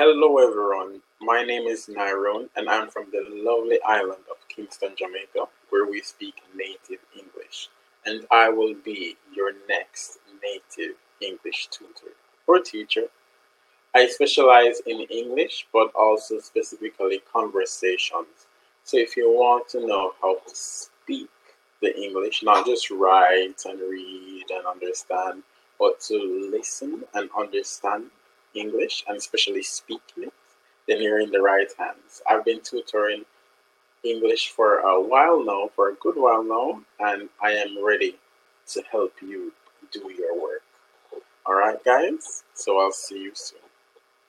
Hello everyone, my name is Nyrone and I'm from the lovely island of Kingston, Jamaica, where we speak native English. And I will be your next native English tutor or teacher. I specialize in English, but also specifically conversations. So if you want to know how to speak the English, not just write and read and understand, but to listen and understand English and especially speaking it, then you're in the right hands. I've been tutoring English for a while now, for a good while now, and I am ready to help you do your work. All right, guys? So I'll see you soon.